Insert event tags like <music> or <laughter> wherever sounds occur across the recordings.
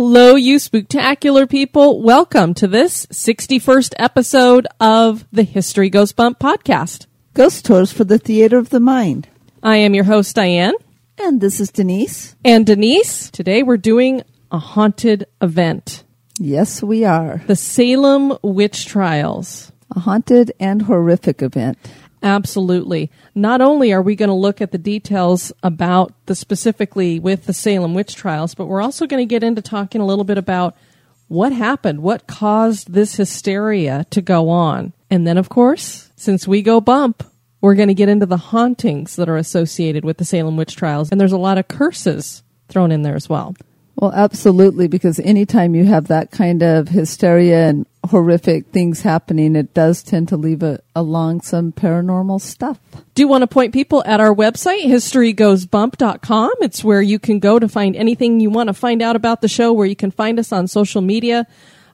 Hello, you spectacular people. Welcome to this 61st episode of the History Goes Bump podcast. Ghost Tours for the Theater of the Mind. I am your host, Diane. And this is Denise. And Denise, today we're doing a haunted event Yes, we are. the Salem Witch Trials. A haunted and horrific event. Absolutely. Not only are we going to look at the details about the specifically with the Salem witch trials, but we're also going to get into talking a little bit about what happened, what caused this hysteria to go on. And then, of course, since we go bump, we're going to get into the hauntings that are associated with the Salem witch trials. And there's a lot of curses thrown in there as well. Well, absolutely, because anytime you have that kind of hysteria and horrific things happening, it does tend to leave a, along some paranormal stuff. do you want to point people at our website, historygoesbump.com. It's where you can go to find anything you want to find out about the show, where you can find us on social media.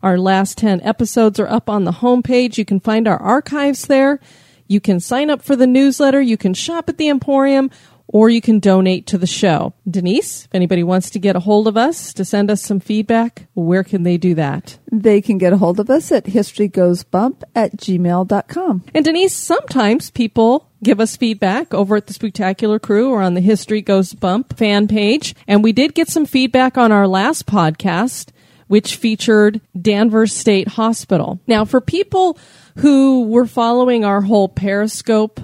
Our last 10 episodes are up on the homepage. You can find our archives there. You can sign up for the newsletter. You can shop at the Emporium or you can donate to the show. Denise, if anybody wants to get a hold of us to send us some feedback, where can they do that? They can get a hold of us at historygoesbump at gmail.com. And Denise, sometimes people give us feedback over at the Spectacular Crew or on the History Goes Bump fan page. And we did get some feedback on our last podcast, which featured Danvers State Hospital. Now, for people who were following our whole Periscope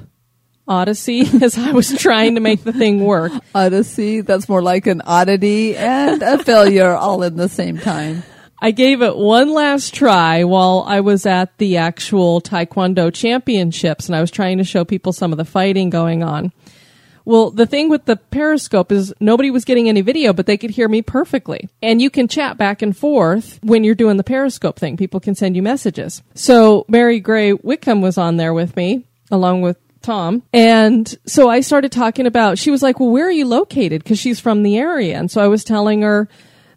odyssey <laughs> as I was trying to make the thing work, Odyssey, that's more like an oddity and a failure all in the same time. I gave it one last try while I was at the actual Taekwondo championships and I was trying to show people some of the fighting going on. Well, the thing with the Periscope is nobody was getting any video, but they could hear me perfectly. And you can chat back and forth when you're doing the Periscope thing. People can send you messages. So Mary Gray Wickham was on there with me, along with Tom. And so I started talking about, she was like, well, where are you located? Cause she's from the area. And so I was telling her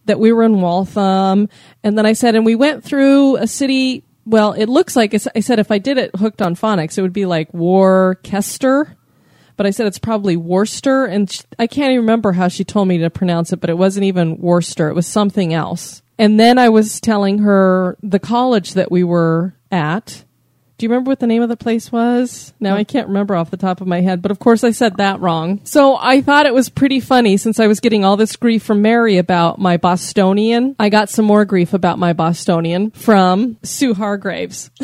that we were in Waltham. And then I said, and we went through a city. Well, it looks like I said, if I did it hooked on phonics, it would be like Worcester. But I said it's probably Worcester. And sh I can't even remember how she told me to pronounce it, but it wasn't even Worcester. It was something else. And then I was telling her the college that we were at. Do you remember what the name of the place was? Now I can't remember off the top of my head, but of course I said that wrong. So I thought it was pretty funny since I was getting all this grief from Mary about my Bostonian. I got some more grief about my Bostonian from Sue Hargraves. <laughs>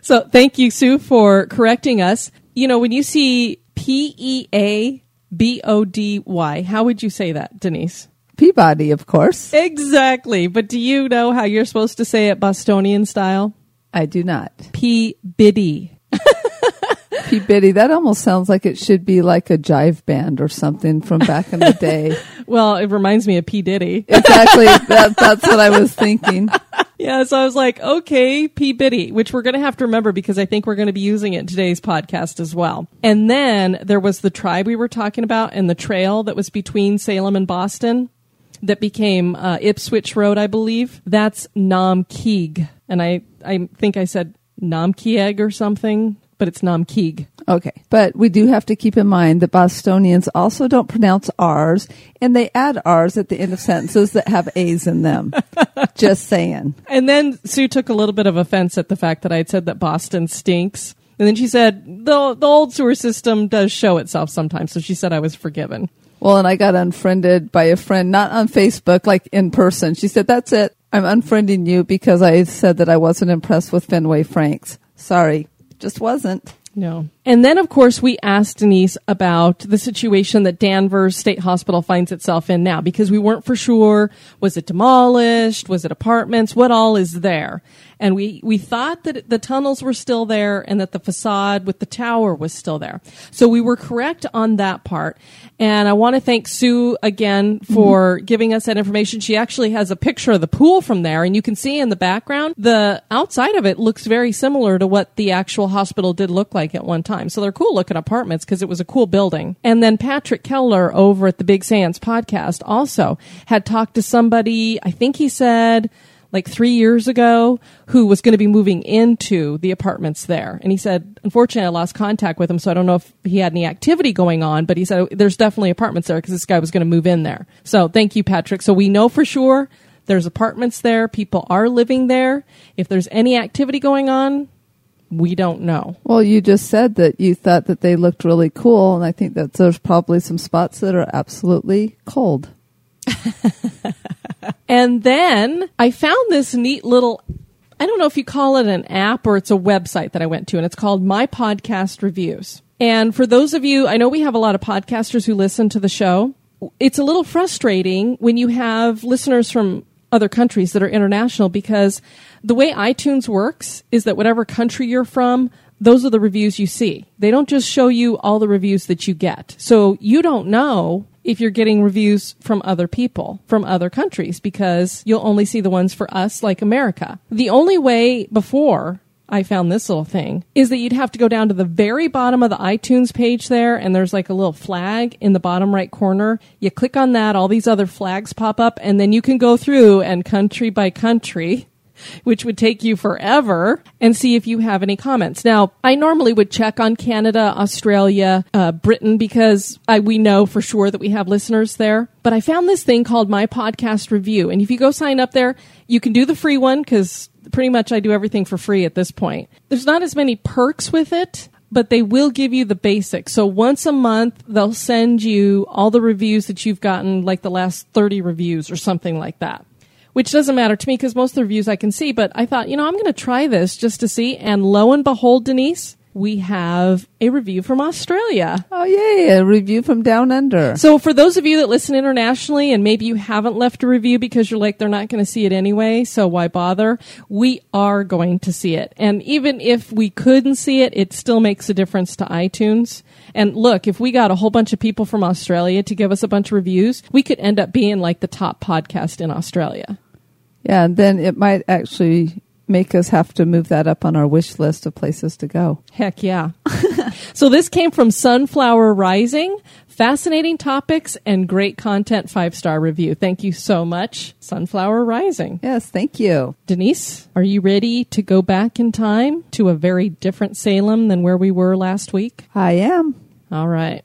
so thank you, Sue, for correcting us. You know, when you see P E A B O D Y, how would you say that, Denise? Peabody, of course. Exactly. But do you know how you're supposed to say it Bostonian style? I do not. P Biddy. <laughs> P. Biddy. that almost sounds like it should be like a jive band or something from back in the day. <laughs> Well, it reminds me of P Diddy. exactly. <laughs> That, that's what I was thinking. yeah, so I was like, okay, P Biddy, which we're going to have to remember because I think we're going to be using it in today's podcast as well. And then there was the tribe we were talking about and the trail that was between Salem and Boston that became uh, Ipswich Road, I believe. That's Namkeeg. And I, I think I said Namkieg or something, but it's Namkeeg. Okay. But we do have to keep in mind that Bostonians also don't pronounce R's and they add R's at the end of sentences that have A's in them. <laughs> Just saying. And then Sue took a little bit of offense at the fact that I'd said that Boston stinks. And then she said, the, the old sewer system does show itself sometimes. So she said I was forgiven. Well, and I got unfriended by a friend, not on Facebook, like in person. She said, that's it. I'm unfriending you because I said that I wasn't impressed with Fenway Franks. Sorry. Just wasn't. No. And then, of course, we asked Denise about the situation that Danvers State Hospital finds itself in now because we weren't for sure. Was it demolished? Was it apartments? What all is there? And we, we thought that the tunnels were still there and that the facade with the tower was still there. So we were correct on that part. And I want to thank Sue again for mm-hmm. giving us that information. She actually has a picture of the pool from there and you can see in the background, the outside of it looks very similar to what the actual hospital did look like at one time. So they're cool looking apartments because it was a cool building. And then Patrick Keller over at the Big Sands podcast also had talked to somebody, I think he said, like three years ago who was going to be moving into the apartments there. And he said, unfortunately, I lost contact with him, so I don't know if he had any activity going on, but he said oh, there's definitely apartments there because this guy was going to move in there. So thank you, Patrick. So we know for sure there's apartments there. People are living there. If there's any activity going on, we don't know. Well, you just said that you thought that they looked really cool, and I think that there's probably some spots that are absolutely cold. <laughs> and then I found this neat little I don't know if you call it an app or it's a website that I went to, and it's called My Podcast Reviews. And for those of you, I know we have a lot of podcasters who listen to the show. It's a little frustrating when you have listeners from other countries that are international because the way iTunes works is that whatever country you're from, those are the reviews you see. They don't just show you all the reviews that you get. So you don't know if you're getting reviews from other people from other countries because you'll only see the ones for us like America. The only way before I found this little thing is that you'd have to go down to the very bottom of the iTunes page there, and there's like a little flag in the bottom right corner. You click on that, all these other flags pop up, and then you can go through and country by country which would take you forever, and see if you have any comments. Now, I normally would check on Canada, Australia, uh, Britain, because I, we know for sure that we have listeners there. But I found this thing called My Podcast Review. And if you go sign up there, you can do the free one because pretty much I do everything for free at this point. There's not as many perks with it but they will give you the basics. So once a month, they'll send you all the reviews that you've gotten, like the last 30 reviews or something like that which doesn't matter to me because most of the reviews I can see. But I thought, you know, I'm going to try this just to see. And lo and behold, Denise, we have a review from Australia. Oh, yay, a review from Down Under. So, for those of you that listen internationally and maybe you haven't left a review because you're like, they're not going to see it anyway, so why bother? We are going to see it. And even if we couldn't see it, it still makes a difference to iTunes. And look, if we got a whole bunch of people from Australia to give us a bunch of reviews, we could end up being like the top podcast in Australia. Yeah, and then it might actually make us have to move that up on our wish list of places to go. Heck yeah. <laughs> so this came from Sunflower Rising. Fascinating topics and great content five star review. Thank you so much, Sunflower Rising. Yes, thank you. Denise, are you ready to go back in time to a very different Salem than where we were last week? I am. All right.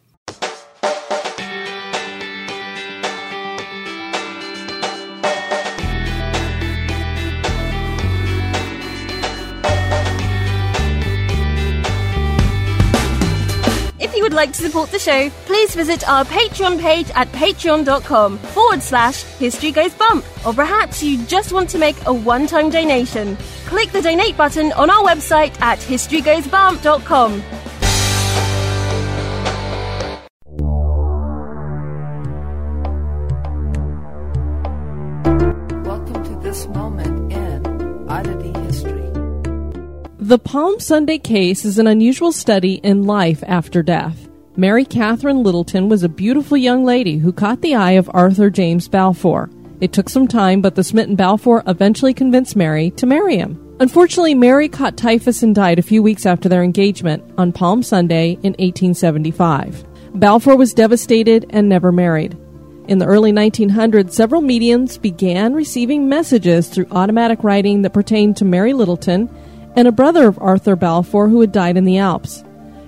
Like to support the show, please visit our Patreon page at patreon.com forward slash history goes bump. Or perhaps you just want to make a one time donation. Click the donate button on our website at historygoesbump.com. Welcome to this moment in Oddity History. The Palm Sunday case is an unusual study in life after death. Mary Catherine Lyttelton was a beautiful young lady who caught the eye of Arthur James Balfour. It took some time, but the smitten Balfour eventually convinced Mary to marry him. Unfortunately, Mary caught typhus and died a few weeks after their engagement on Palm Sunday in 1875. Balfour was devastated and never married. In the early 1900s, several mediums began receiving messages through automatic writing that pertained to Mary Lyttelton and a brother of Arthur Balfour who had died in the Alps.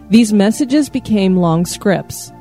These messages became long scripts.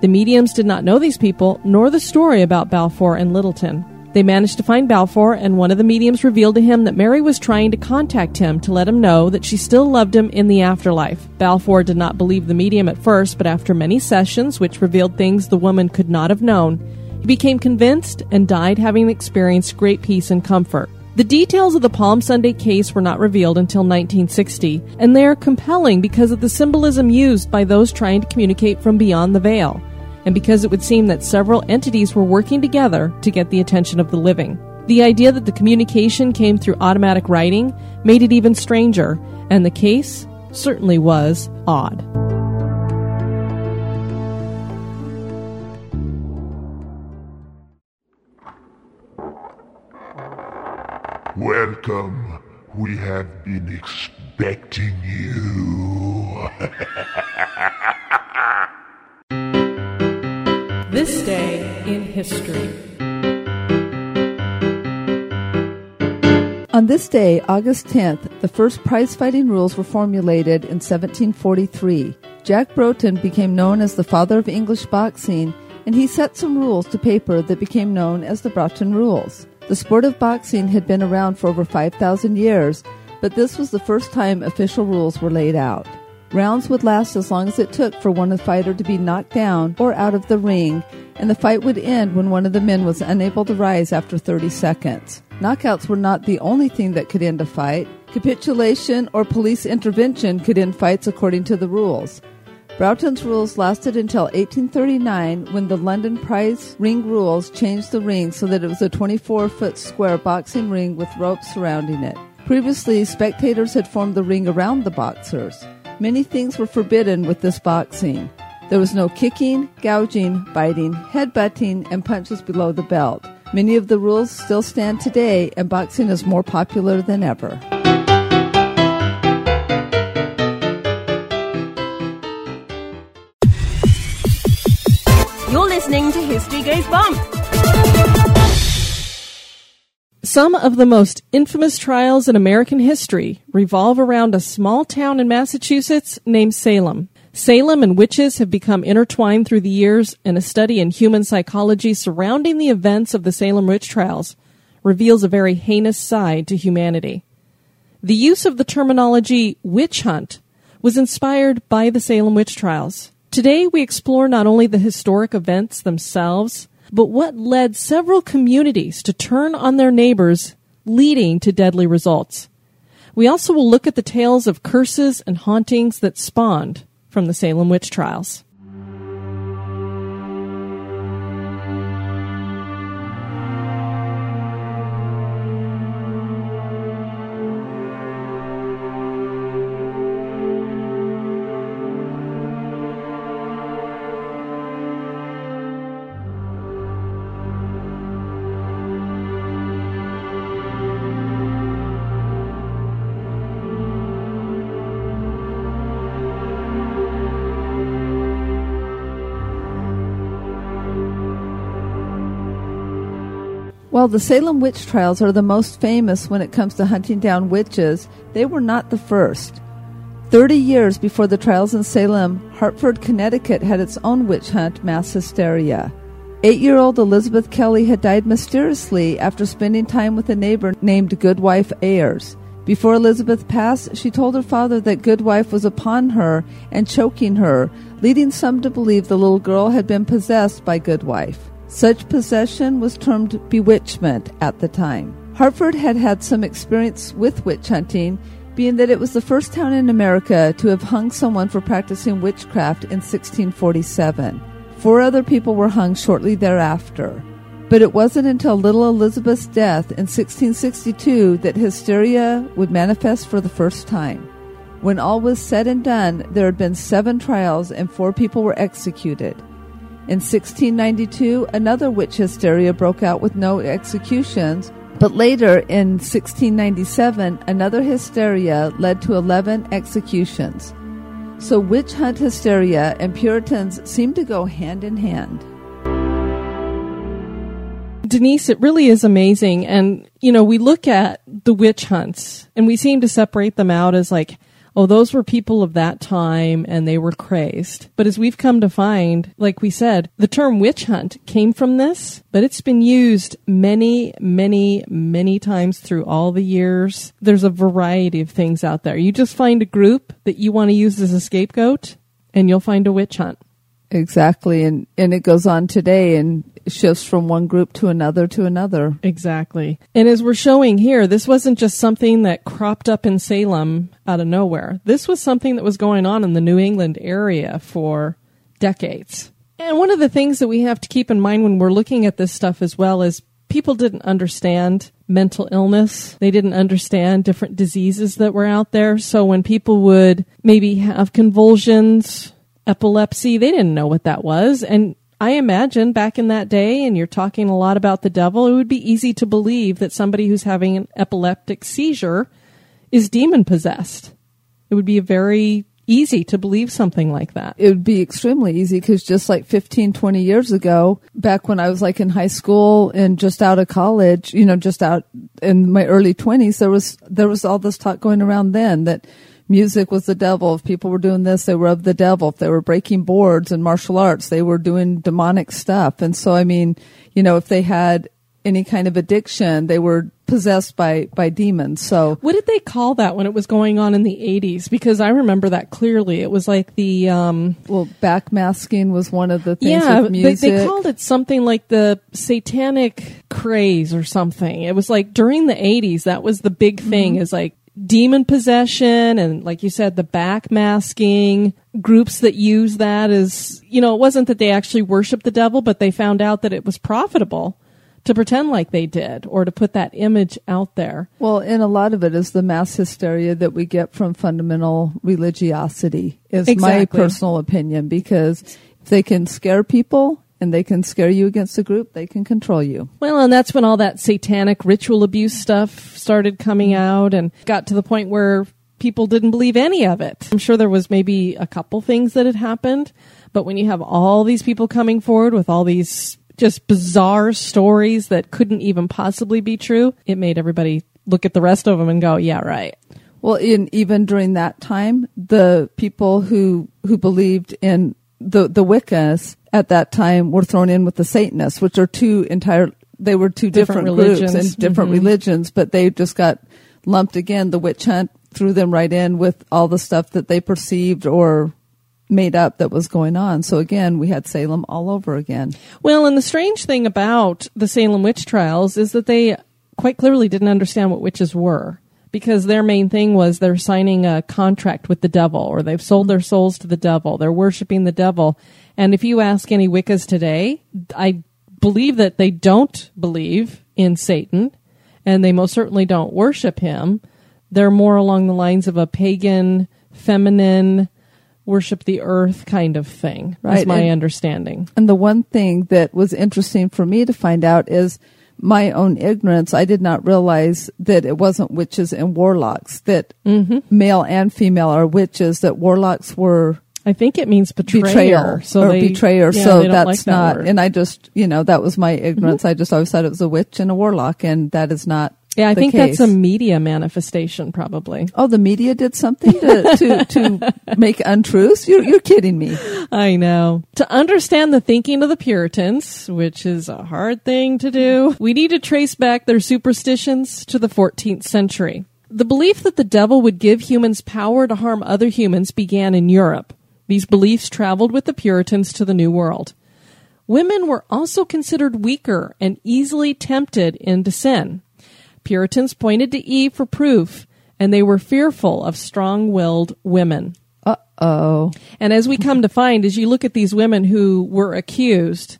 The mediums did not know these people nor the story about Balfour and Lyttelton. They managed to find Balfour, and one of the mediums revealed to him that Mary was trying to contact him to let him know that she still loved him in the afterlife. Balfour did not believe the medium at first, but after many sessions, which revealed things the woman could not have known, he became convinced and died having experienced great peace and comfort. The details of the Palm Sunday case were not revealed until 1960, and they are compelling because of the symbolism used by those trying to communicate from beyond the veil, and because it would seem that several entities were working together to get the attention of the living. The idea that the communication came through automatic writing made it even stranger, and the case certainly was odd. Welcome. We have been expecting you. <laughs> This day in history. On this day, August 10th, the first prize-fighting rules were formulated in 1743. Jack Broughton became known as the father of English boxing, and he set some rules to paper that became known as the Broughton Rules. The sport of boxing had been around for over 5,000 years, but this was the first time official rules were laid out. Rounds would last as long as it took for one fighter to be knocked down or out of the ring, and the fight would end when one of the men was unable to rise after 30 seconds. Knockouts were not the only thing that could end a fight. Capitulation or police intervention could end fights according to the rules. Broughton's rules lasted until 1839 when the London prize ring rules changed the ring so that it was a 24 foot square boxing ring with ropes surrounding it. Previously, spectators had formed the ring around the boxers. Many things were forbidden with this boxing. There was no kicking, gouging, biting, headbutting, and punches below the belt. Many of the rules still stand today, and boxing is more popular than ever. Listening to History Goes Bump. Some of the most infamous trials in American history revolve around a small town in Massachusetts named Salem. Salem and witches have become intertwined through the years, and a study in human psychology surrounding the events of the Salem witch trials reveals a very heinous side to humanity. The use of the terminology witch hunt was inspired by the Salem witch trials. Today, we explore not only the historic events themselves, but what led several communities to turn on their neighbors, leading to deadly results. We also will look at the tales of curses and hauntings that spawned from the Salem witch trials. While the Salem witch trials are the most famous when it comes to hunting down witches, they were not the first. Thirty years before the trials in Salem, Hartford, Connecticut had its own witch hunt, mass hysteria. Eight year old Elizabeth Kelly had died mysteriously after spending time with a neighbor named Goodwife Ayers. Before Elizabeth passed, she told her father that Goodwife was upon her and choking her, leading some to believe the little girl had been possessed by Goodwife. Such possession was termed bewitchment at the time. Hartford had had some experience with witch hunting, being that it was the first town in America to have hung someone for practicing witchcraft in 1647. Four other people were hung shortly thereafter. But it wasn't until little Elizabeth's death in 1662 that hysteria would manifest for the first time. When all was said and done, there had been seven trials and four people were executed. In 1692, another witch hysteria broke out with no executions, but later in 1697, another hysteria led to 11 executions. So witch hunt hysteria and Puritans seem to go hand in hand. Denise, it really is amazing. And, you know, we look at the witch hunts and we seem to separate them out as like, oh, those were people of that time and they were crazed. But as we've come to find, like we said, the term witch hunt came from this, but it's been used many, many, many times through all the years. There's a variety of things out there. You just find a group that you want to use as a scapegoat and you'll find a witch hunt. Exactly. And, and it goes on today and shifts from one group to another to another. Exactly. And as we're showing here, this wasn't just something that cropped up in Salem out of nowhere. This was something that was going on in the New England area for decades. And one of the things that we have to keep in mind when we're looking at this stuff as well is people didn't understand mental illness. They didn't understand different diseases that were out there. So when people would maybe have convulsions, epilepsy, they didn't know what that was. And I imagine back in that day, and you're talking a lot about the devil, it would be easy to believe that somebody who's having an epileptic seizure is demon possessed. It would be very easy to believe something like that. It would be extremely easy because just like 15, 20 years ago, back when I was like in high school and just out of college, you know, just out in my early 20s, there was, there was all this talk going around then that music was the devil. If people were doing this, they were of the devil. If they were breaking boards and martial arts, they were doing demonic stuff. And so, I mean, you know, if they had any kind of addiction, they were possessed by by demons. So What did they call that when it was going on in the 80s? Because I remember that clearly. It was like the um well, backmasking was one of the things yeah, they, music. they called it something like the satanic craze or something. It was like during the 80s that was the big thing is like demon possession and like you said the backmasking groups that use that is you know it wasn't that they actually worshiped the devil but they found out that it was profitable to pretend like they did or to put that image out there. Well, and a lot of it is the mass hysteria that we get from fundamental religiosity, is my personal opinion, because if they can scare people and they can scare you against a group, they can control you. Well, and that's when all that satanic ritual abuse stuff started coming mm-hmm. out and got to the point where people didn't believe any of it. I'm sure there was maybe a couple things that had happened, but when you have all these people coming forward with all these just bizarre stories that couldn't even possibly be true, it made everybody look at the rest of them and go, yeah, right. Well, in even during that time, the people who who believed in the the Wiccas at that time were thrown in with the Satanists, which are two entire. They were two Different different, groups and different Mhm. religions, but they just got lumped again. The witch hunt threw them right in with all the stuff that they perceived or made up that was going on. So again, we had Salem all over again. Well, and the strange thing about the Salem witch trials is that they quite clearly didn't understand what witches were because their main thing was they're signing a contract with the devil or they've sold their souls to the devil. They're worshiping the devil. And if you ask any Wiccas today, I believe that they don't believe in Satan and they most certainly don't worship him. They're more along the lines of a pagan, feminine, worship the earth kind of thing. That's Right, my and- understanding. And the one thing that was interesting for me to find out is my own ignorance. I did not realize that it wasn't witches and warlocks, that Mm-hmm. male and female are witches, that warlocks were I think it means betrayer. betrayal So or they, betrayer. yeah, so that's like that not, word. Mm-hmm. and I just, you know, that was my ignorance. I just always thought it was a witch and a warlock, and that is not. Yeah, I think case. that's a media manifestation, probably. Oh, the media did something to, to, to <laughs> make untruths? You're, you're kidding me. I know. To understand the thinking of the Puritans, which is a hard thing to do, we need to trace back their superstitions to the 14th century. The belief that the devil would give humans power to harm other humans began in Europe. These beliefs traveled with the Puritans to the New World. Women were also considered weaker and easily tempted into sin. Puritans pointed to Eve for proof, and they were fearful of strong willed women. Uh oh. And as we come to find, as you look at these women who were accused,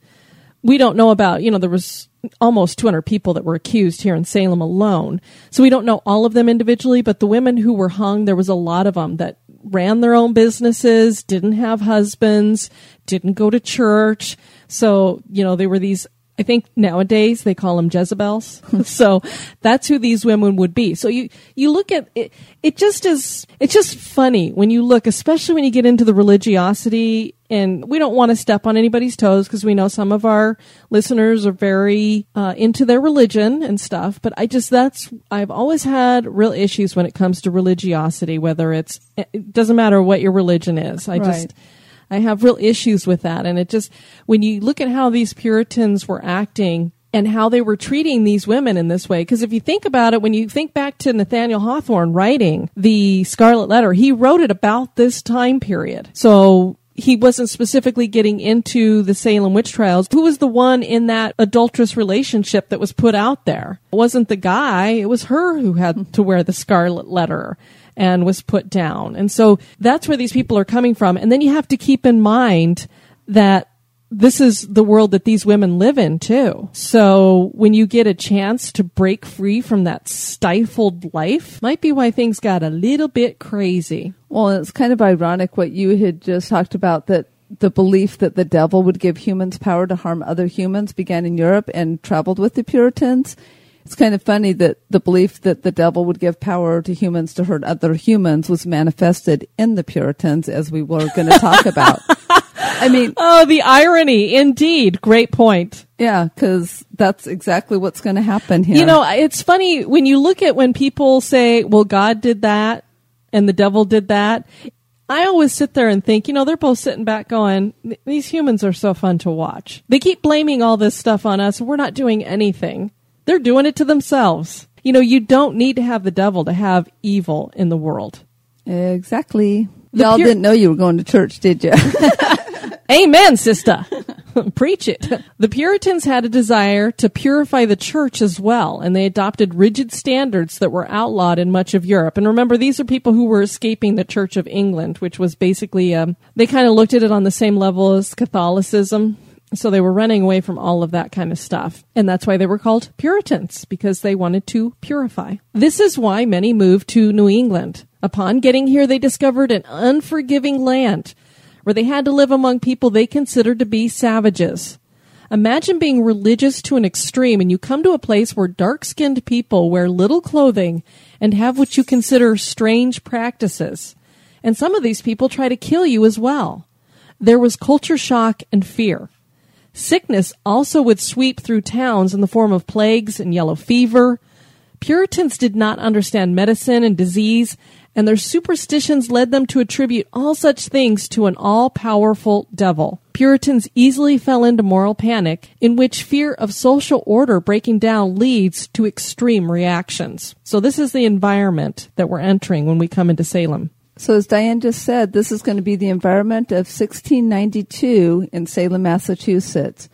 we don't know about, you know, there was almost 200 people that were accused here in Salem alone. So we don't know all of them individually, but the women who were hung, there was a lot of them that ran their own businesses, didn't have husbands, didn't go to church. So, you know, they were these I think nowadays they call them Jezebels. <laughs> so that's who these women would be. So you, you look at it, it just is, it's just funny when you look, especially when you get into the religiosity and we don't want to step on anybody's toes because we know some of our listeners are very uh, into their religion and stuff. But I just, that's, I've always had real issues when it comes to religiosity, whether it's, it doesn't matter what your religion is. I just, Right. I have real issues with that. And it just, when you look at how these Puritans were acting and how they were treating these women in this way, because if you think about it, when you think back to Nathaniel Hawthorne writing the Scarlet Letter, he wrote it about this time period. So he wasn't specifically getting into the Salem witch trials. Who was the one in that adulterous relationship that was put out there? It wasn't the guy, it was her who had to wear the scarlet letter and was put down. And so that's where these people are coming from. And then you have to keep in mind that this is the world that these women live in too. So when you get a chance to break free from that stifled life, might be why things got a little bit crazy. Well, it's kind of ironic what you had just talked about that the belief that the devil would give humans power to harm other humans began in Europe and traveled with the Puritans. It's kind of funny that the belief that the devil would give power to humans to hurt other humans was manifested in the Puritans, as we were going <laughs> to talk about. I mean, Oh, the irony. Indeed. Great point. yeah, because that's exactly what's going to happen here. You know, it's funny when you look at when people say, well, God did that and the devil did that. I always sit there and think, you know, they're both sitting back going, these humans are so fun to watch. They keep blaming all this stuff on us. We're not doing anything. They're doing it to themselves. You know, you don't need to have the devil to have evil in the world. exactly. The Y'all Pur- didn't know you were going to church, did you? <laughs> Amen, sister. <laughs> Preach it. The Puritans had a desire to purify the church as well, and they adopted rigid standards that were outlawed in much of Europe. And remember, these are people who were escaping the Church of England, which was basically, um, they kind of looked at it on the same level as Catholicism. So they were running away from all of that kind of stuff. And that's why they were called Puritans, because they wanted to purify. This is why many moved to New England. Upon getting here, they discovered an unforgiving land where they had to live among people they considered to be savages. Imagine being religious to an extreme and you come to a place where dark skinned people wear little clothing and have what you consider strange practices. And some of these people try to kill you as well. There was culture shock and fear. Sickness also would sweep through towns in the form of plagues and yellow fever. Puritans did not understand medicine and disease, and their superstitions led them to attribute all such things to an all powerful devil. Puritans easily fell into moral panic, in which fear of social order breaking down leads to extreme reactions. So, this is the environment that we're entering when we come into Salem. So, as Diane just said, this is going to be the environment of 1692 in Salem, Massachusetts,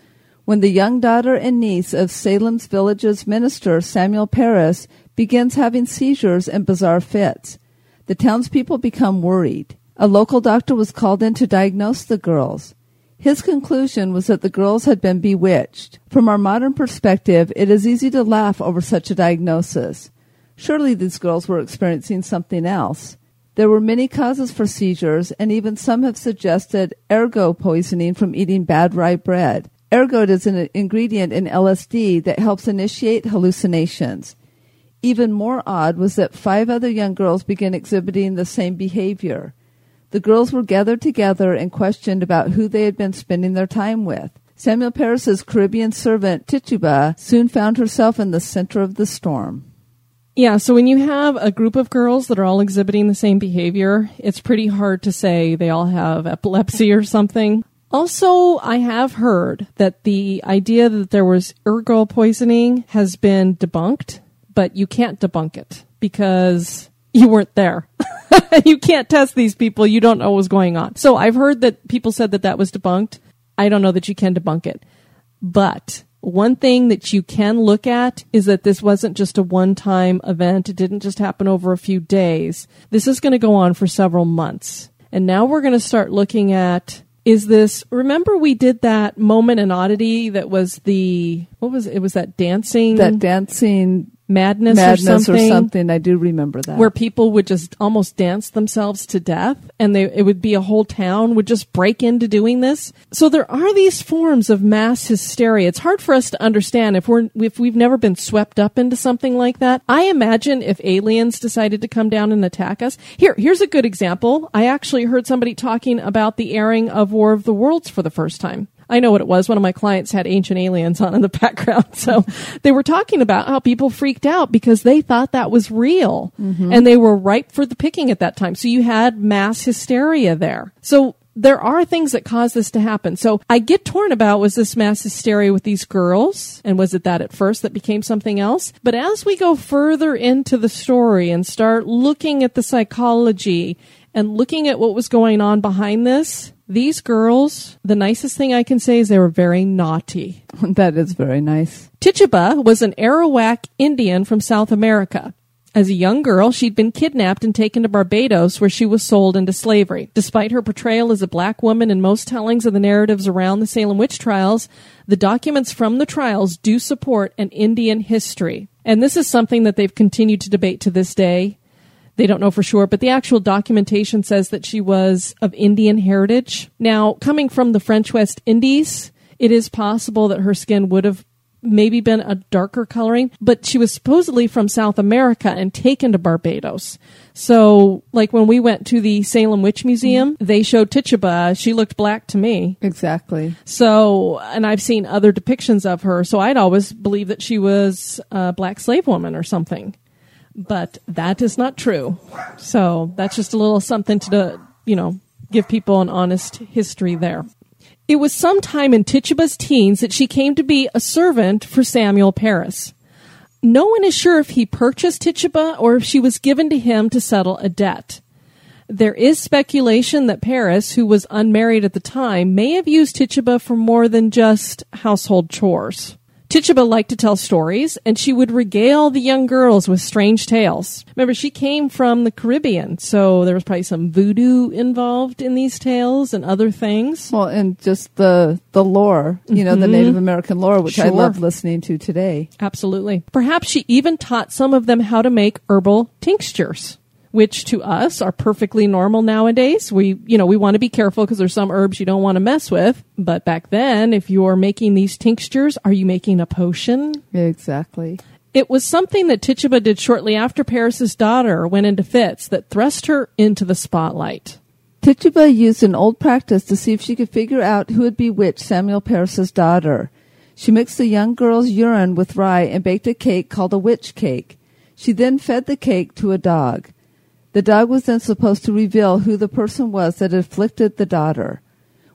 when the young daughter and niece of Salem's village's minister, Samuel Parris, begins having seizures and bizarre fits. The townspeople become worried. A local doctor was called in to diagnose the girls. His conclusion was that the girls had been bewitched. From our modern perspective, it is easy to laugh over such a diagnosis. Surely these girls were experiencing something else. There were many causes for seizures, and even some have suggested ergot poisoning from eating bad rye bread. Ergot is an ingredient in LSD that helps initiate hallucinations. Even more odd was that five other young girls began exhibiting the same behavior. The girls were gathered together and questioned about who they had been spending their time with. Samuel Parris's Caribbean servant Tituba soon found herself in the center of the storm. Yeah, so when you have a group of girls that are all exhibiting the same behavior, it's pretty hard to say they all have epilepsy or something. Also, I have heard that the idea that there was ergot poisoning has been debunked, but you can't debunk it because you weren't there. <laughs> you can't test these people. You don't know what was going on. So I've heard that people said that that was debunked. I don't know that you can debunk it. But one thing that you can look at is that this wasn't just a one time event. It didn't just happen over a few days. This is going to go on for several months. And now we're going to start looking at is this remember we did that moment in oddity that was the what was it, it was that dancing That dancing madness, madness or something, or something, I do remember that. where people would just almost dance themselves to death and they it would be a whole town would just break into doing this. So there are these forms of mass hysteria. It's hard for us to understand if we're if we've never been swept up into something like that. I imagine if aliens decided to come down and attack us. Here here's a good example. I actually heard somebody talking about the airing of war of the worlds for the first time I know what it was. One of my clients had Ancient Aliens on in the <laughs> background. So they were talking about how people freaked out because they thought that was real mm-hmm. and they were ripe for the picking at that time. So you had mass hysteria there. So there are things that cause this to happen. So I get torn about was this mass hysteria with these girls and was it that at first that became something else? But as we go further into the story and start looking at the psychology and looking at what was going on behind this, These girls, the nicest thing I can say is they were very naughty. <laughs> that is very nice. Tituba was an Arawak Indian from South America. As a young girl, she'd been kidnapped and taken to Barbados, where she was sold into slavery. Despite her portrayal as a black woman in most tellings of the narratives around the Salem witch trials, the documents from the trials do support an Indian history. And this is something that they've continued to debate to this day. They don't know for sure, but the actual documentation says that she was of Indian heritage. Now, coming from the French West Indies, it is possible that her skin would have maybe been a darker coloring, but she was supposedly from South America and taken to Barbados. So, like when we went to the Salem Witch Museum, mm-hmm. they showed Tituba. She looked black to me. Exactly. So, and I've seen other depictions of her. So I'd always believed that she was a black slave woman or something. But that is not true. So that's just a little something to, you know, give people an honest history there. It was sometime in Tituba's teens that she came to be a servant for Samuel Parris. No one is sure if he purchased Tituba or if she was given to him to settle a debt. There is speculation that Parris, who was unmarried at the time, may have used Tituba for more than just household chores. Tituba liked to tell stories, and she would regale the young girls with strange tales. Remember, she came from the Caribbean, so there was probably some voodoo involved in these tales and other things. Well, and just the the lore, you know, the mm-hmm. Native American lore, which I Sure. love listening to today. Absolutely. Perhaps she even taught some of them how to make herbal tinctures, which to us are perfectly normal nowadays. We, you know, we want to be careful because there's some herbs you don't want to mess with. But back then, if you're making these tinctures, are you making a potion? Exactly. It was something that Tituba did shortly after Parris's daughter went into fits that thrust her into the spotlight. Tituba used an old practice to see if she could figure out who had bewitched Samuel Parris's daughter. She mixed the young girl's urine with rye and baked a cake called a witch cake. She then fed the cake to a dog. The dog was then supposed to reveal who the person was that afflicted the daughter.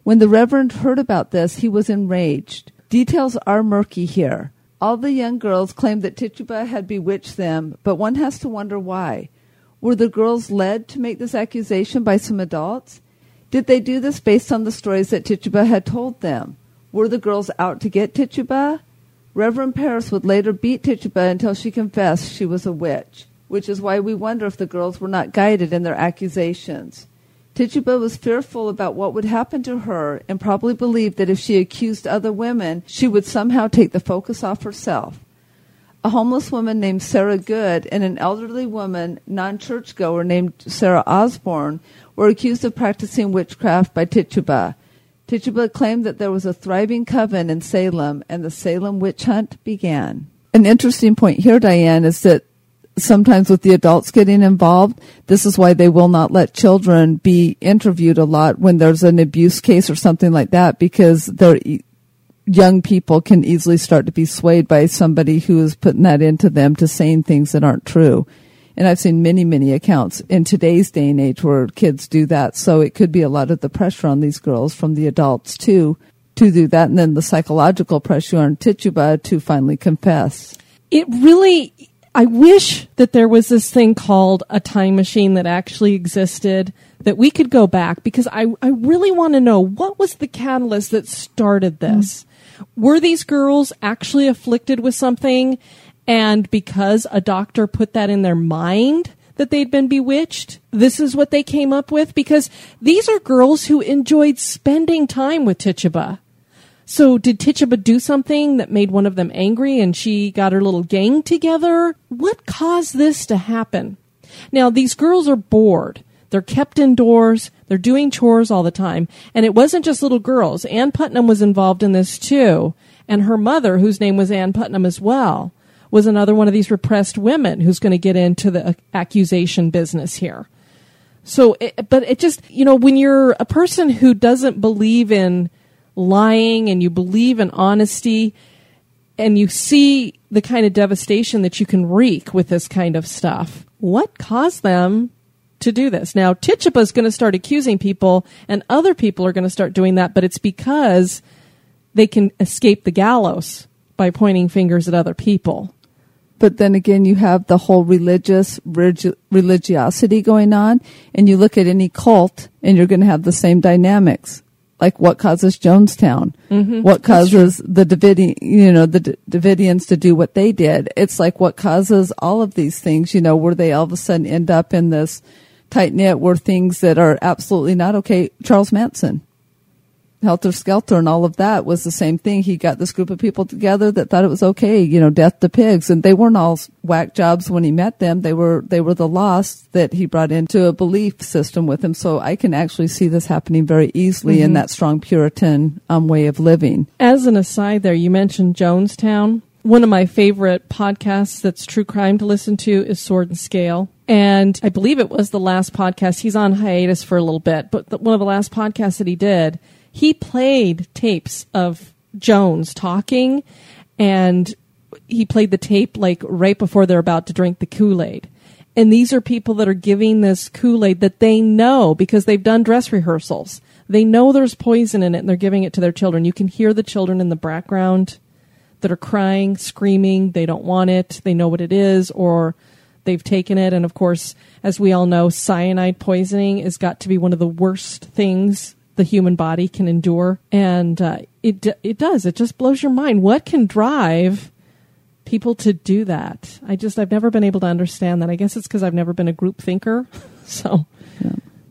When the Reverend heard about this, he was enraged. Details are murky here. All the young girls claimed that Tituba had bewitched them, but one has to wonder why. Were the girls led to make this accusation by some adults? Did they do this based on the stories that Tituba had told them? Were the girls out to get Tituba? Reverend Parris would later beat Tituba until she confessed she was a witch, which is why we wonder if the girls were not guided in their accusations. Tituba was fearful about what would happen to her and probably believed that if she accused other women, she would somehow take the focus off herself. A homeless woman named Sarah Good and an elderly woman, non churchgoer named Sarah Osborne, were accused of practicing witchcraft by Tituba. Tituba claimed that there was a thriving coven in Salem, and the Salem witch hunt began. An interesting point here, Diane, is that sometimes with the adults getting involved, this is why they will not let children be interviewed a lot when there's an abuse case or something like that, because they're young people can easily start to be swayed by somebody who is putting that into them to saying things that aren't true. And I've seen many, many accounts in today's day and age where kids do that. So it could be a lot of the pressure on these girls from the adults too to do that. And then the psychological pressure on Tituba to finally confess. It really, I wish that there was this thing called a time machine that actually existed that we could go back because I, I really want to know what was the catalyst that started this? Were these girls actually afflicted with something? And because a doctor put that in their mind that they'd been bewitched, this is what they came up with? Because these are girls who enjoyed spending time with Tituba. So did Tituba do something that made one of them angry and she got her little gang together? What caused this to happen? Now, these girls are bored. They're kept indoors. They're doing chores all the time. And it wasn't just little girls. Ann Putnam was involved in this too. And her mother, whose name was Ann Putnam as well, was another one of these repressed women who's going to get into the accusation business here. So, it, but it just, you know, when you're a person who doesn't believe in lying and you believe in honesty and you see the kind of devastation that you can wreak with this kind of stuff, what caused them to do this? Now, Tituba is going to start accusing people and other people are going to start doing that, but it's because they can escape the gallows by pointing fingers at other people. But then again, you have the whole religious religiosity going on, and you look at any cult, and you're going to have the same dynamics. Like what causes Jonestown, Mm-hmm. what causes the Davidian, you know, the D- Davidians to do what they did. It's like what causes all of these things, you know, where they all of a sudden end up in this tight knit where things that are absolutely not okay. Charles Manson. Helter Skelter and all of that was the same thing. He got this group of people together that thought it was okay, you know, death to pigs, and they weren't all whack jobs when he met them. They were they were the lost that he brought into a belief system with him. So I can actually see this happening very easily in that strong Puritan um, way of living. As an aside, there, you mentioned Jonestown. One of my favorite podcasts that's true crime to listen to is Sword and Scale. And I believe it was the last podcast. He's on hiatus for a little bit, but the, one of the last podcasts that he did, he played tapes of Jones talking and he played the tape like right before they're about to drink the Kool Aid. And these are people that are giving this Kool Aid that they know because they've done dress rehearsals. They know there's poison in it and they're giving it to their children. You can hear the children in the background that are crying, screaming. They don't want it. They know what it is or they've taken it. And of course, as we all know, cyanide poisoning has got to be one of the worst things the human body can endure. And uh, it, it does. It just blows your mind. What can drive people to do that? I just, I've never been able to understand that. I guess it's because I've never been a group thinker. <laughs> so.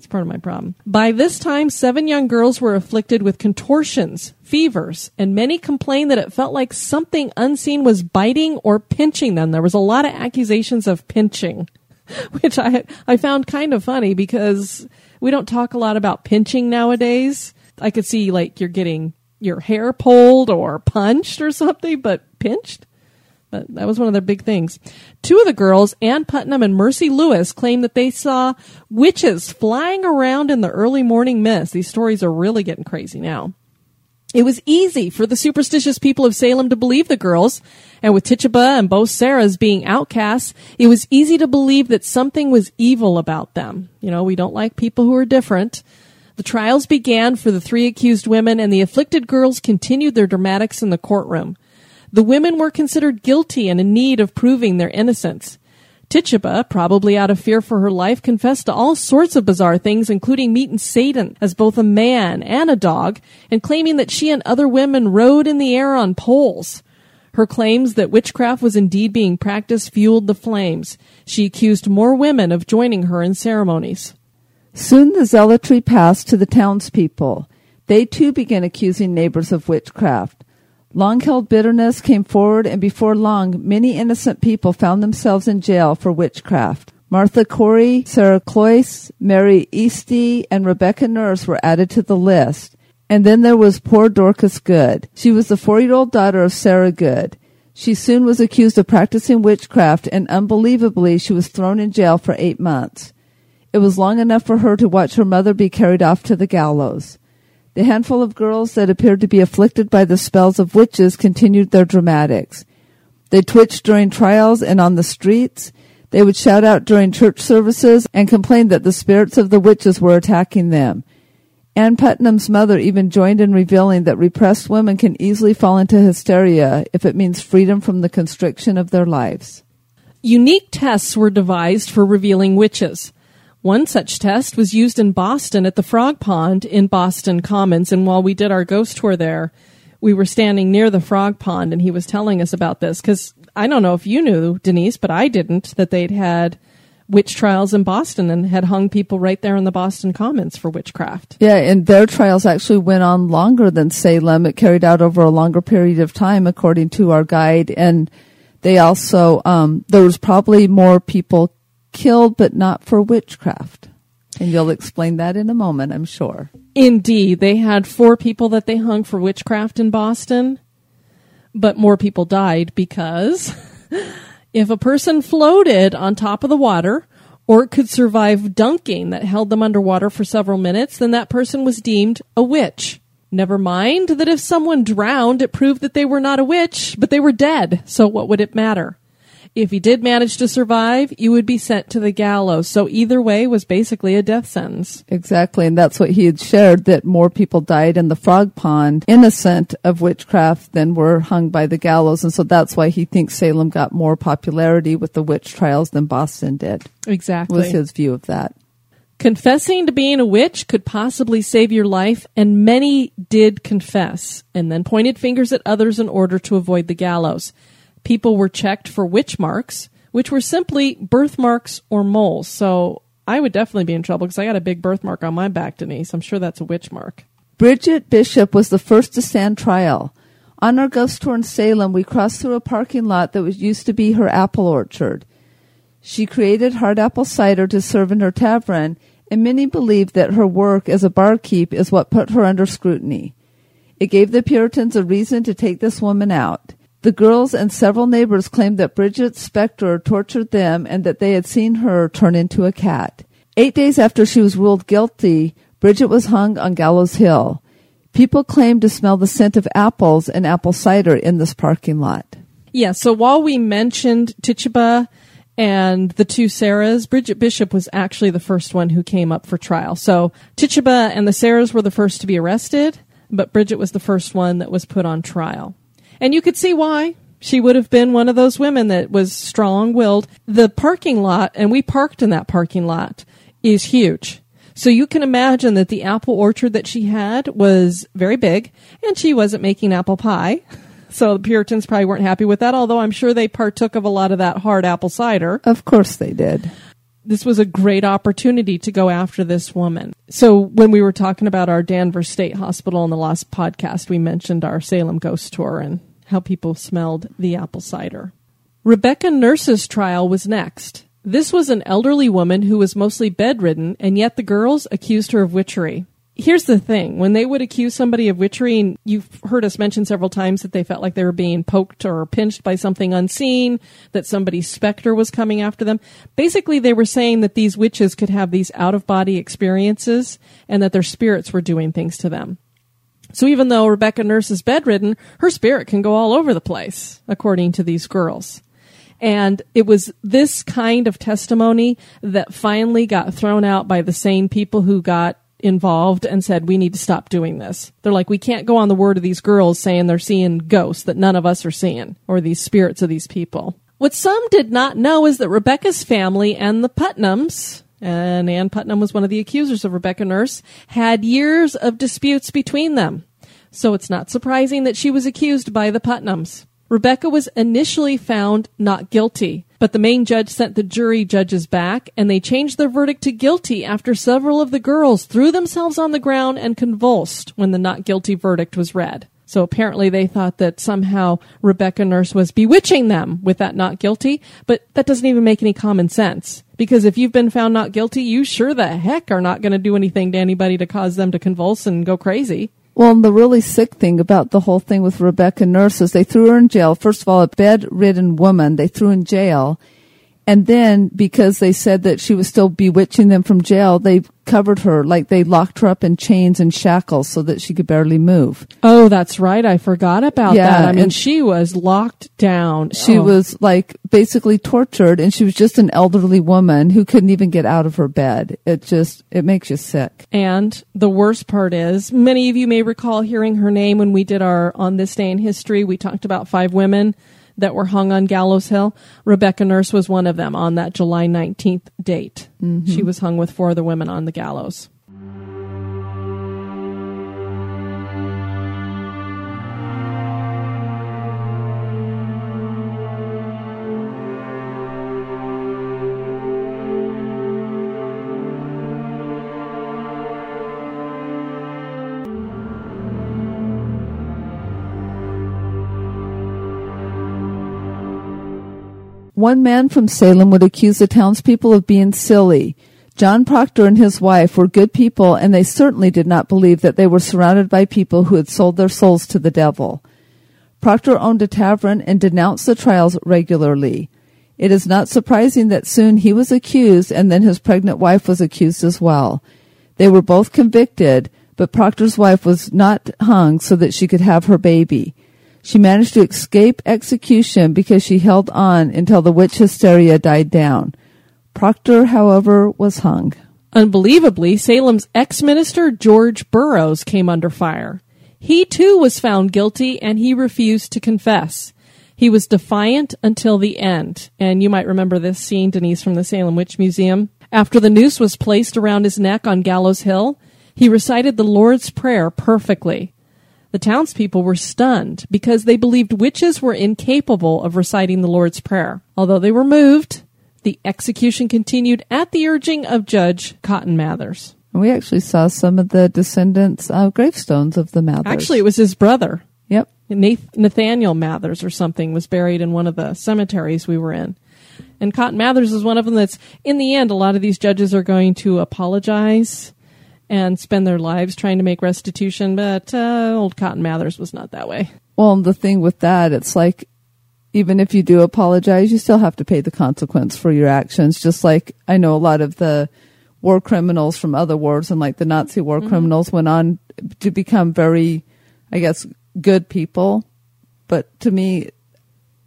It's part of my problem. By this time, seven young girls were afflicted with contortions, fevers, and many complained that it felt like something unseen was biting or pinching them. There was a lot of accusations of pinching, <laughs> which I I found kind of funny because we don't talk a lot about pinching nowadays. I could see like you're getting your hair pulled or punched or something, but pinched? But that was one of their big things. Two of the girls, Ann Putnam and Mercy Lewis, claimed that they saw witches flying around in the early morning mist. These stories are really getting crazy now. It was easy for the superstitious people of Salem to believe the girls, and with Tituba and both Sarahs being outcasts, it was easy to believe that something was evil about them. You know, we don't like people who are different. The trials began for the three accused women, and the afflicted girls continued their dramatics in the courtroom. The women were considered guilty and in need of proving their innocence. Tituba, probably out of fear for her life, confessed to all sorts of bizarre things, including meeting Satan as both a man and a dog, and claiming that she and other women rode in the air on poles. Her claims that witchcraft was indeed being practiced fueled the flames. She accused more women of joining her in ceremonies. Soon the zealotry passed to the townspeople. They too began accusing neighbors of witchcraft. Long held bitterness came forward, and before long, many innocent people found themselves in jail for witchcraft. Martha Corey, Sarah Cloyce, Mary Easty, and Rebecca Nurse were added to the list. And then there was poor Dorcas Good. She was the four year old daughter of Sarah Good. She soon was accused of practicing witchcraft, and unbelievably, she was thrown in jail for eight months. It was long enough for her to watch her mother be carried off to the gallows. The handful of girls that appeared to be afflicted by the spells of witches continued their dramatics. They twitched during trials and on the streets. They would shout out during church services and complain that the spirits of the witches were attacking them. Ann Putnam's mother even joined in revealing that repressed women can easily fall into hysteria if it means freedom from the constriction of their lives. Unique tests were devised for revealing witches. One such test was used in Boston at the Frog Pond in Boston Commons. And while we did our ghost tour there, we were standing near the Frog Pond and he was telling us about this. Because I don't know if you knew, Denise, but I didn't, that they'd had witch trials in Boston and had hung people right there in the Boston Commons for witchcraft. Yeah, and their trials actually went on longer than Salem. It carried out over a longer period of time, according to our guide. And they also, um, there was probably more people killed, but not for witchcraft. And you'll explain that in a moment, I'm sure. Indeed, they had four people that they hung for witchcraft in Boston, but more people died because <laughs> if a person floated on top of the water or could survive dunking that held them underwater for several minutes, then that person was deemed a witch. Never mind that if someone drowned, it proved that they were not a witch, but they were dead, so what would it matter? If he did manage to survive, you would be sent to the gallows. So either way was basically a death sentence. Exactly. And that's what he had shared that more people died in the frog pond innocent of witchcraft than were hung by the gallows. And so that's why he thinks Salem got more popularity with the witch trials than Boston did, Exactly. was his view of that. Confessing to being a witch could possibly save your life, and many did confess and then pointed fingers at others in order to avoid the gallows. People were checked for witch marks, which were simply birthmarks or moles. So I would definitely be in trouble because I got a big birthmark on my back, Denise. I'm sure that's a witch mark. Bridget Bishop was the first to stand trial. On our ghost tour in Salem, we crossed through a parking lot that was used to be her apple orchard. She created hard apple cider to serve in her tavern, and many believe that her work as a barkeep is what put her under scrutiny. It gave the Puritans a reason to take this woman out. The girls and several neighbors claimed that Bridget specter tortured them and that they had seen her turn into a cat. Eight days after she was ruled guilty, Bridget was hung on Gallows Hill. People claimed to smell the scent of apples and apple cider in this parking lot. Yeah, so while we mentioned Tituba and the two Sarahs, Bridget Bishop was actually the first one who came up for trial. So Tituba and the Sarahs were the first to be arrested, but Bridget was the first one that was put on trial. And you could see why. She would have been one of those women that was strong willed. The parking lot, and we parked in that parking lot, is huge. So you can imagine that the apple orchard that she had was very big, and she wasn't making apple pie. <laughs> So the Puritans probably weren't happy with that, although I'm sure they partook of a lot of that hard apple cider. Of course they did. This was a great opportunity to go after this woman. So when we were talking about our Danvers State Hospital in the last podcast, we mentioned our Salem ghost tour and how people smelled the apple cider. Rebecca Nurse's trial was next. This was an elderly woman who was mostly bedridden, and yet the girls accused her of witchery here's the thing when they would accuse somebody of witchery and you've heard us mention several times that they felt like they were being poked or pinched by something unseen that somebody's specter was coming after them basically they were saying that these witches could have these out of body experiences and that their spirits were doing things to them so even though rebecca nurse is bedridden her spirit can go all over the place according to these girls and it was this kind of testimony that finally got thrown out by the same people who got involved and said, we need to stop doing this. They're like, we can't go on the word of these girls saying they're seeing ghosts that none of us are seeing or these spirits of these people. What some did not know is that Rebecca's family and the Putnams, and Ann Putnam was one of the accusers of Rebecca Nurse, had years of disputes between them. So it's not surprising that she was accused by the Putnams. Rebecca was initially found not guilty, but the main judge sent the jury judges back and they changed their verdict to guilty after several of the girls threw themselves on the ground and convulsed when the not guilty verdict was read. So apparently they thought that somehow Rebecca Nurse was bewitching them with that not guilty, but that doesn't even make any common sense. Because if you've been found not guilty, you sure the heck are not going to do anything to anybody to cause them to convulse and go crazy. Well, and the really sick thing about the whole thing with Rebecca Nurse is they threw her in jail. First of all, a bedridden woman, they threw in jail. And then because they said that she was still bewitching them from jail, they covered her, like they locked her up in chains and shackles so that she could barely move. Oh, that's right. I forgot about yeah, that. I mean, she was locked down. She oh. was like basically tortured and she was just an elderly woman who couldn't even get out of her bed. It just, it makes you sick. And the worst part is many of you may recall hearing her name when we did our On This Day in History. We talked about five women that were hung on Gallows Hill. Rebecca Nurse was one of them on that July 19th date. Mm-hmm. She was hung with four other women on the gallows. One man from Salem would accuse the townspeople of being silly. John Proctor and his wife were good people, and they certainly did not believe that they were surrounded by people who had sold their souls to the devil. Proctor owned a tavern and denounced the trials regularly. It is not surprising that soon he was accused and then his pregnant wife was accused as well. They were both convicted, but Proctor's wife was not hung so that she could have her baby. She managed to escape execution because she held on until the witch hysteria died down. Proctor, however, was hung. Unbelievably, Salem's ex minister George Burroughs came under fire. He too was found guilty and he refused to confess. He was defiant until the end. And you might remember this scene, Denise, from the Salem Witch Museum. After the noose was placed around his neck on Gallows Hill, he recited the Lord's Prayer perfectly. The townspeople were stunned because they believed witches were incapable of reciting the Lord's Prayer. Although they were moved, the execution continued at the urging of Judge Cotton Mathers. We actually saw some of the descendants of gravestones of the Mathers. Actually, it was his brother, Yep. Nath- Nathaniel Mathers or something, was buried in one of the cemeteries we were in. And Cotton Mathers is one of them that's, in the end, a lot of these judges are going to apologize and spend their lives trying to make restitution, but uh, old Cotton Mathers was not that way. Well, and the thing with that, it's like even if you do apologize, you still have to pay the consequence for your actions. Just like I know a lot of the war criminals from other wars and like the Nazi war criminals went on to become very, I guess, good people. But to me,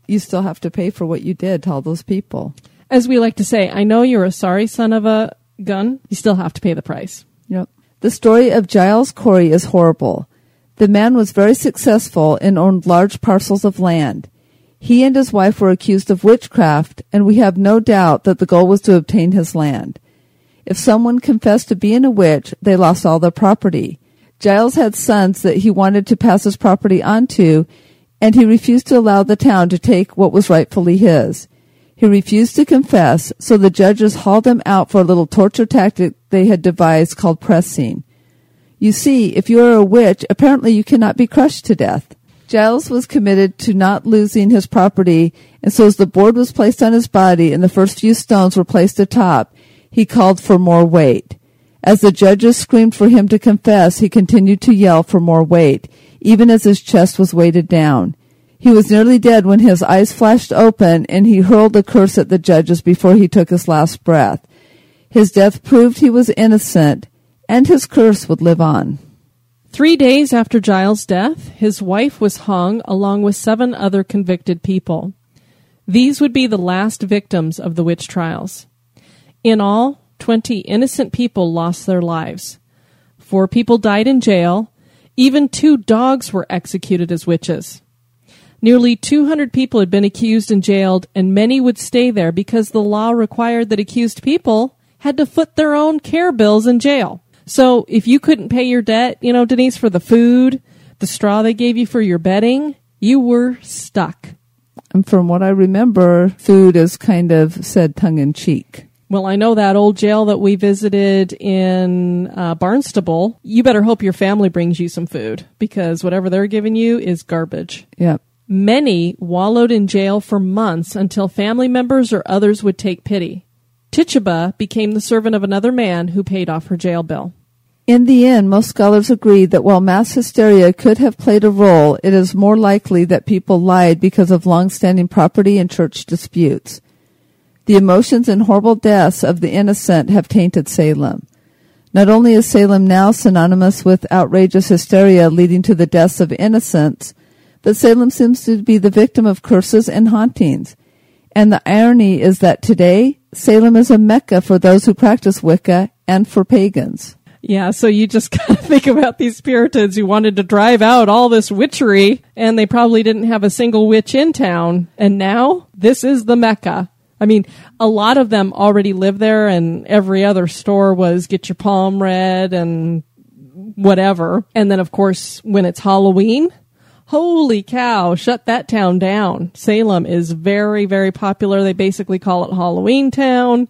you still have to pay for what you did to all those people. As we like to say, I know you're a sorry son of a gun, you still have to pay the price. Yep. The story of Giles Corey is horrible. The man was very successful and owned large parcels of land. He and his wife were accused of witchcraft, and we have no doubt that the goal was to obtain his land. If someone confessed to being a witch, they lost all their property. Giles had sons that he wanted to pass his property on to, and he refused to allow the town to take what was rightfully his. He refused to confess, so the judges hauled him out for a little torture tactic they had devised called pressing. You see, if you are a witch, apparently you cannot be crushed to death. Giles was committed to not losing his property, and so as the board was placed on his body and the first few stones were placed atop, he called for more weight. As the judges screamed for him to confess, he continued to yell for more weight, even as his chest was weighted down. He was nearly dead when his eyes flashed open and he hurled a curse at the judges before he took his last breath. His death proved he was innocent, and his curse would live on. Three days after Giles' death, his wife was hung along with seven other convicted people. These would be the last victims of the witch trials. In all, 20 innocent people lost their lives. Four people died in jail. Even two dogs were executed as witches. Nearly 200 people had been accused and jailed, and many would stay there because the law required that accused people had to foot their own care bills in jail. So if you couldn't pay your debt, you know, Denise, for the food, the straw they gave you for your bedding, you were stuck. And from what I remember, food is kind of said tongue in cheek. Well, I know that old jail that we visited in uh, Barnstable. You better hope your family brings you some food because whatever they're giving you is garbage. Yep. Many wallowed in jail for months until family members or others would take pity. Tituba became the servant of another man who paid off her jail bill. In the end, most scholars agree that while mass hysteria could have played a role, it is more likely that people lied because of long-standing property and church disputes. The emotions and horrible deaths of the innocent have tainted Salem. Not only is Salem now synonymous with outrageous hysteria leading to the deaths of innocents, but Salem seems to be the victim of curses and hauntings. And the irony is that today, Salem is a mecca for those who practice Wicca and for pagans. Yeah, so you just <laughs> gotta think about these Puritans who wanted to drive out all this witchery, and they probably didn't have a single witch in town. And now, this is the Mecca. I mean, a lot of them already live there, and every other store was get your palm read and whatever. And then, of course, when it's Halloween, holy cow, shut that town down. Salem is very, very popular. They basically call it Halloween Town.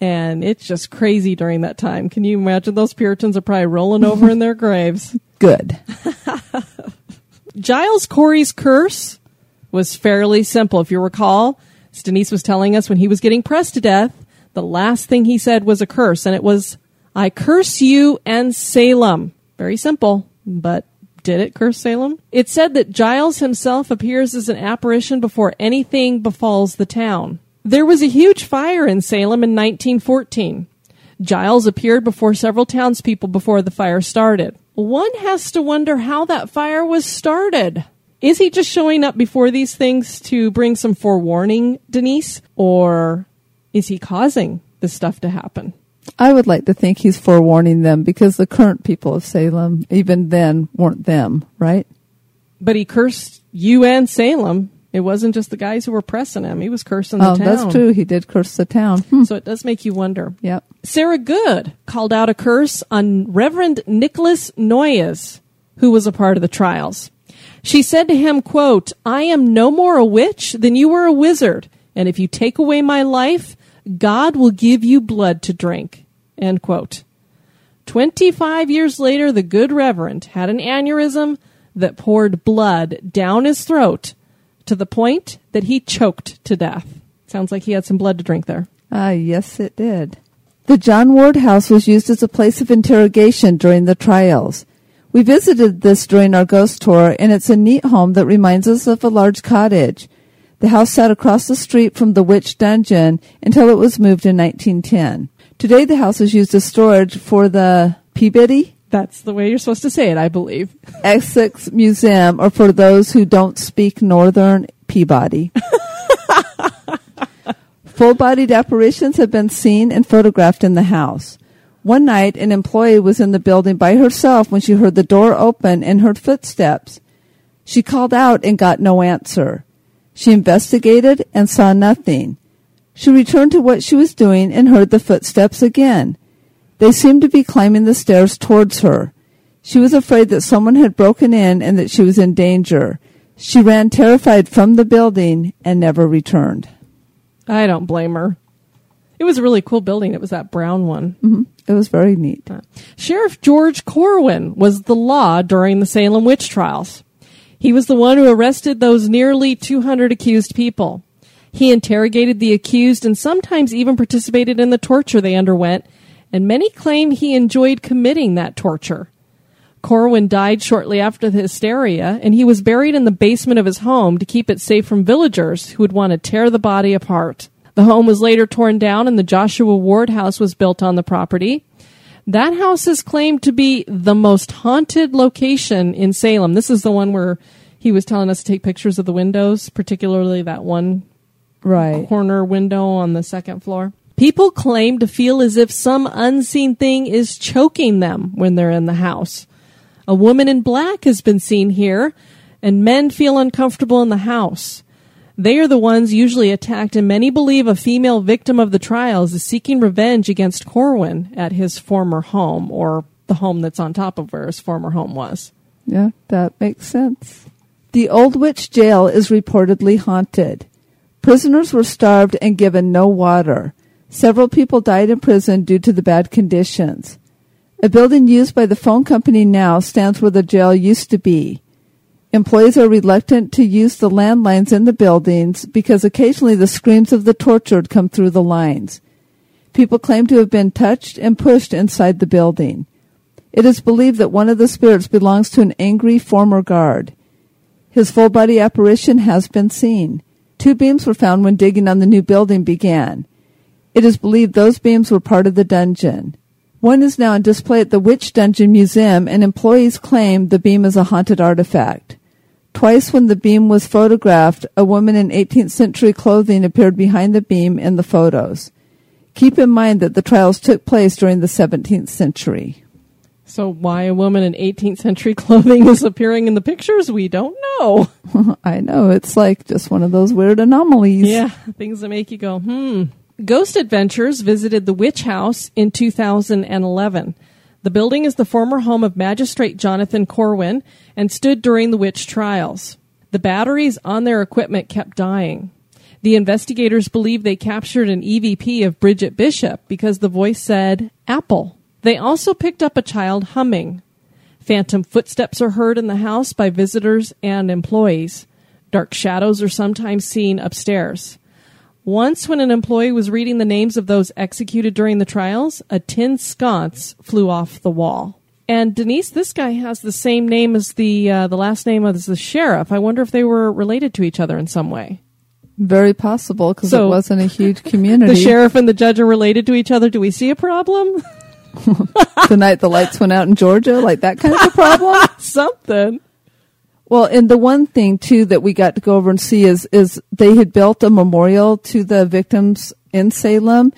And it's just crazy during that time. Can you imagine those Puritans are probably rolling over in their graves? <laughs> Good. Giles Corey's curse was fairly simple. If you recall, as Denise was telling us when he was getting pressed to death, the last thing he said was a curse, and it was, I curse you and Salem. Very simple, but did it curse Salem? It said that Giles himself appears as an apparition before anything befalls the town. There was a huge fire in Salem in 1914. Giles appeared before several townspeople before the fire started. One has to wonder how that fire was started. Is he just showing up before these things to bring some forewarning, Denise? Or is he causing this stuff to happen? I would like to think he's forewarning them because the current people of Salem, even then, weren't them, right? But he cursed you and Salem. It wasn't just the guys who were pressing him; he was cursing the Oh, town. that's true. He did curse the town. Hmm. So it does make you wonder. Yep. Sarah Good called out a curse on Reverend Nicholas Noyes, who was a part of the trials. She said to him, quote, I am no more a witch than you were a wizard, and if you take away my life, God will give you blood to drink. End quote. 25 years later, the good reverend had an aneurysm that poured blood down his throat to the point that he choked to death. Sounds like he had some blood to drink there. Ah, yes, it did. The John Ward House was used as a place of interrogation during the trials. We visited this during our ghost tour, and it's a neat home that reminds us of a large cottage. The house sat across the street from the witch dungeon until it was moved in 1910. Today, the house is used as storage for the Peabody That's the way you're supposed to say it, I believe. <laughs> Essex Museum, or for those who don't speak Northern Peabody. <laughs> Full bodied apparitions have been seen and photographed in the house. One night, an employee was in the building by herself when she heard the door open and heard footsteps. She called out and got no answer. She investigated and saw nothing. She returned to what she was doing and heard the footsteps again. They seemed to be climbing the stairs towards her. She was afraid that someone had broken in and that she was in danger. She ran terrified from the building and never returned. I don't blame her. It was a really cool building. It was that brown one. hmm It was very neat. Sheriff George Corwin was the law during the Salem witch trials. He was the one who arrested those nearly 200 accused people. He interrogated the accused and sometimes even participated in the torture they underwent, and many claim he enjoyed committing that torture. Corwin died shortly after the hysteria, and he was buried in the basement of his home to keep it safe from villagers who would want to tear the body apart. The home was later torn down, and the Joshua Ward house was built on the property. That house is claimed to be the most haunted location in Salem. This is the one where he was telling us to take pictures of the windows, particularly that one Right. corner window on the second floor. People claim to feel as if some unseen thing is choking them when they're in the house. A woman in black has been seen here, and men feel uncomfortable in the house. They are the ones usually attacked, and many believe a female victim of the trials is seeking revenge against Corwin at his former home, or the home that's on top of where his former home was. Yeah, that makes sense. The Old Witch Jail is reportedly haunted. Prisoners were starved and given no water. Several people died in prison due to the bad conditions. A building used by the phone company now stands where the jail used to be. Employees are reluctant to use the landlines in the buildings because occasionally the screams of the tortured come through the lines. People claim to have been touched and pushed inside the building. It is believed that one of the spirits belongs to an angry former guard. His full body apparition has been seen. Two beams were found when digging on the new building began. It is believed those beams were part of the dungeon. One is now on display at the Witch Dungeon Museum, and employees claim the beam is a haunted artifact. Twice, when the beam was photographed, a woman in 18th century clothing appeared behind the beam in the photos. Keep in mind that the trials took place during the 17th century. So, why a woman in 18th century <laughs> clothing is appearing in the pictures, we don't know. <laughs> I know, it's like just one of those weird anomalies. Yeah, things that make you go, hmm. Ghost Adventures visited the Witch House in 2011. The building is the former home of Magistrate Jonathan Corwin and stood during the witch trials. The batteries on their equipment kept dying. The investigators believe they captured an EVP of Bridget Bishop because the voice said, Apple. They also picked up a child humming. Phantom footsteps are heard in the house by visitors and employees. Dark shadows are sometimes seen upstairs. Once, when an employee was reading the names of those executed during the trials, a tin sconce flew off the wall. And Denise, this guy has the same name as the uh, the last name of the sheriff. I wonder if they were related to each other in some way. Very possible because So- it wasn't a huge community. <laughs> The sheriff and the judge are related to each other. Do we see a problem? <laughs> <laughs> the night the lights went out in Georgia, like that kind of a problem. <laughs> Something. well, and the one thing too that we got to go over and see is is they had built a memorial to the victims in Salem,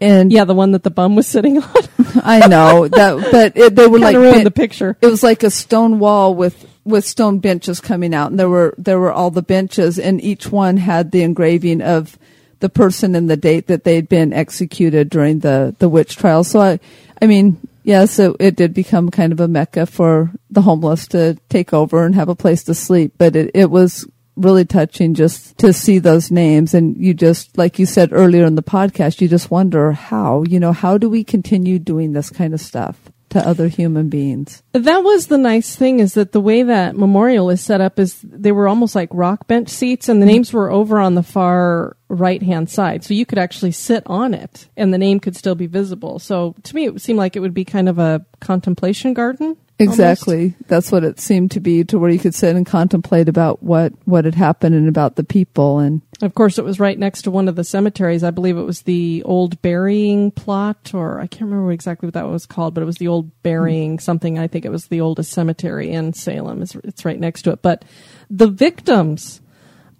and Yeah, the one that the bum was sitting on. <laughs> I know that, but it, they were like ruined bent- the picture. It was like a stone wall with with stone benches coming out, and there were there were all the benches, and each one had the engraving of the person and the date that they'd been executed during the the witch trial. So I, I mean, yes, it, it did become kind of a mecca for the homeless to take over and have a place to sleep, but it, it was really touching just to see those names. And you just like you said earlier in the podcast you just wonder how you know how do we continue doing this kind of stuff to other human beings That was the nice thing is that the way that memorial is set up is they were almost like rock bench seats and the mm-hmm. names were over on the far right hand side. So you could actually sit on it and the name could still be visible. So to me it seemed like it would be kind of a contemplation garden. Almost. exactly that's what it seemed to be to where you could sit and contemplate about what what had happened and about the people and Of course, it was right next to one of the cemeteries. I believe it was the old burying plot, or I can't remember exactly what that was called, but it was the old burying mm-hmm. something. I think it was the oldest cemetery in Salem. It's, it's right next to it. But the victims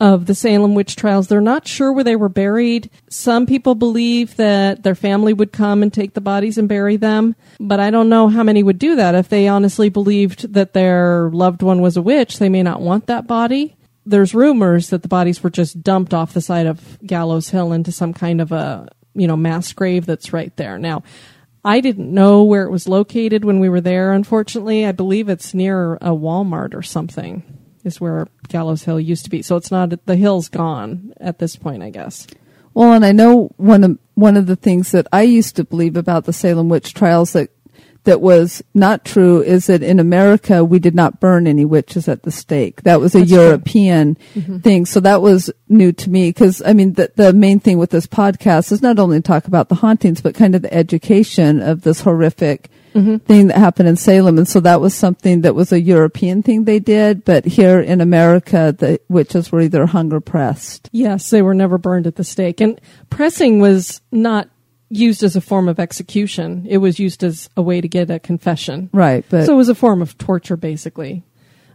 of the Salem witch trials, they're not sure where they were buried. Some people believe that their family would come and take the bodies and bury them, but I don't know how many would do that. If they honestly believed that their loved one was a witch, they may not want that body there's rumors that the bodies were just dumped off the side of Gallows Hill into some kind of a you know mass grave that's right there. Now, I didn't know where it was located when we were there. Unfortunately, I believe it's near a Walmart or something. Is where Gallows Hill used to be. So it's not the hill's gone at this point, I guess. Well, and I know one of one of the things that I used to believe about the Salem witch trials that that was not true is that in America we did not burn any witches at the stake. That was a That's. European mm-hmm. thing. So that was new to me because I mean the the main thing with this podcast is not only to talk about the hauntings but kind of the education of this horrific thing that happened in Salem. And so that was something that was a European thing they did, but here in America the witches were either hung or pressed. Yes, they were never burned at the stake. And pressing was not used as a form of execution. It was used as a way to get a confession. Right, but so it was a form of torture, basically.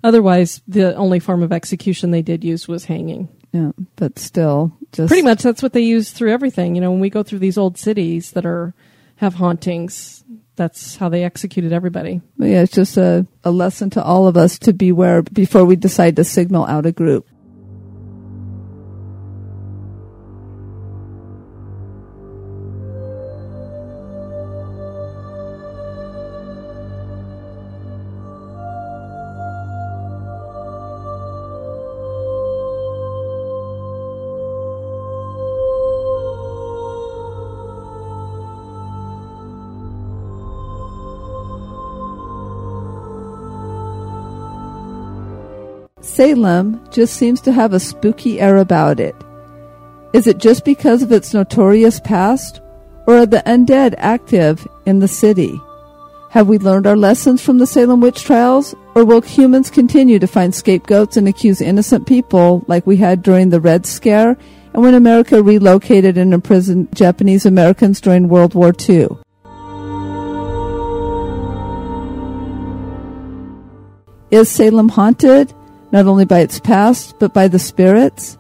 Otherwise, the only form of execution they did use was hanging. yeah, but still just Pretty much, that's what they use through everything. You know, when we go through these old cities that are have hauntings, that's how they executed everybody. Yeah, it's just a, a lesson to all of us to beware before we decide to signal out a group. Salem just seems to have a spooky air about it. Is it just because of its notorious past, or are the undead active in the city? Have we learned our lessons from the Salem witch trials, or will humans continue to find scapegoats and accuse innocent people like we had during the Red Scare and when America relocated and imprisoned Japanese Americans during World War II? Is Salem haunted, not only by its past, but by the spirits?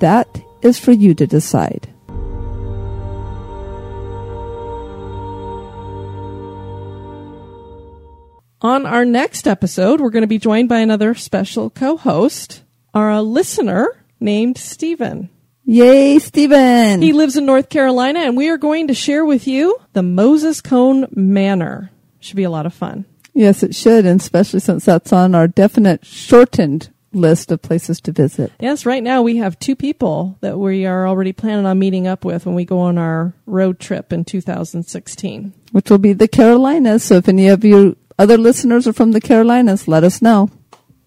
That is for you to decide. On our next episode, we're going to be joined by another special co-host, our uh, listener named Stephen. Yay, Stephen! He lives in North Carolina, and we are going to share with you the Moses Cone Manor. Should be a lot of fun. yes, it should, and especially since that's on our definite shortened list of places to visit. Yes, right now we have two people that we are already planning on meeting up with when we go on our road trip in 2016. Which will be the Carolinas. So if any of you other listeners are from the Carolinas, let us know.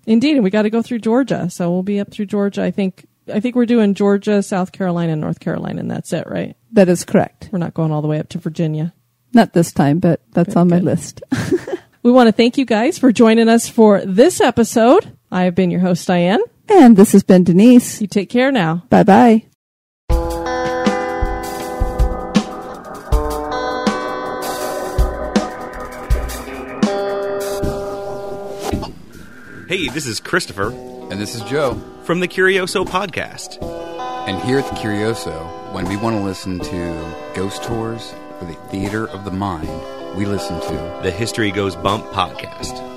Indeed, and we got to go through Georgia, so we'll be up through Georgia. I think I think we're doing Georgia, South Carolina, North Carolina, and that's it, right? That is correct. We're not going all the way up to Virginia. Not this time, but that's Very on my good. list. <laughs> We want to thank you guys for joining us for this episode. I have been your host, Diane. and this has been Denise. You take care now. Bye bye. Hey, this is Christopher And this is Joe. from the Curioso Podcast. And here at the Curioso, when we want to listen to ghost tours or the theater of the mind, we listen to The History Goes Bump podcast.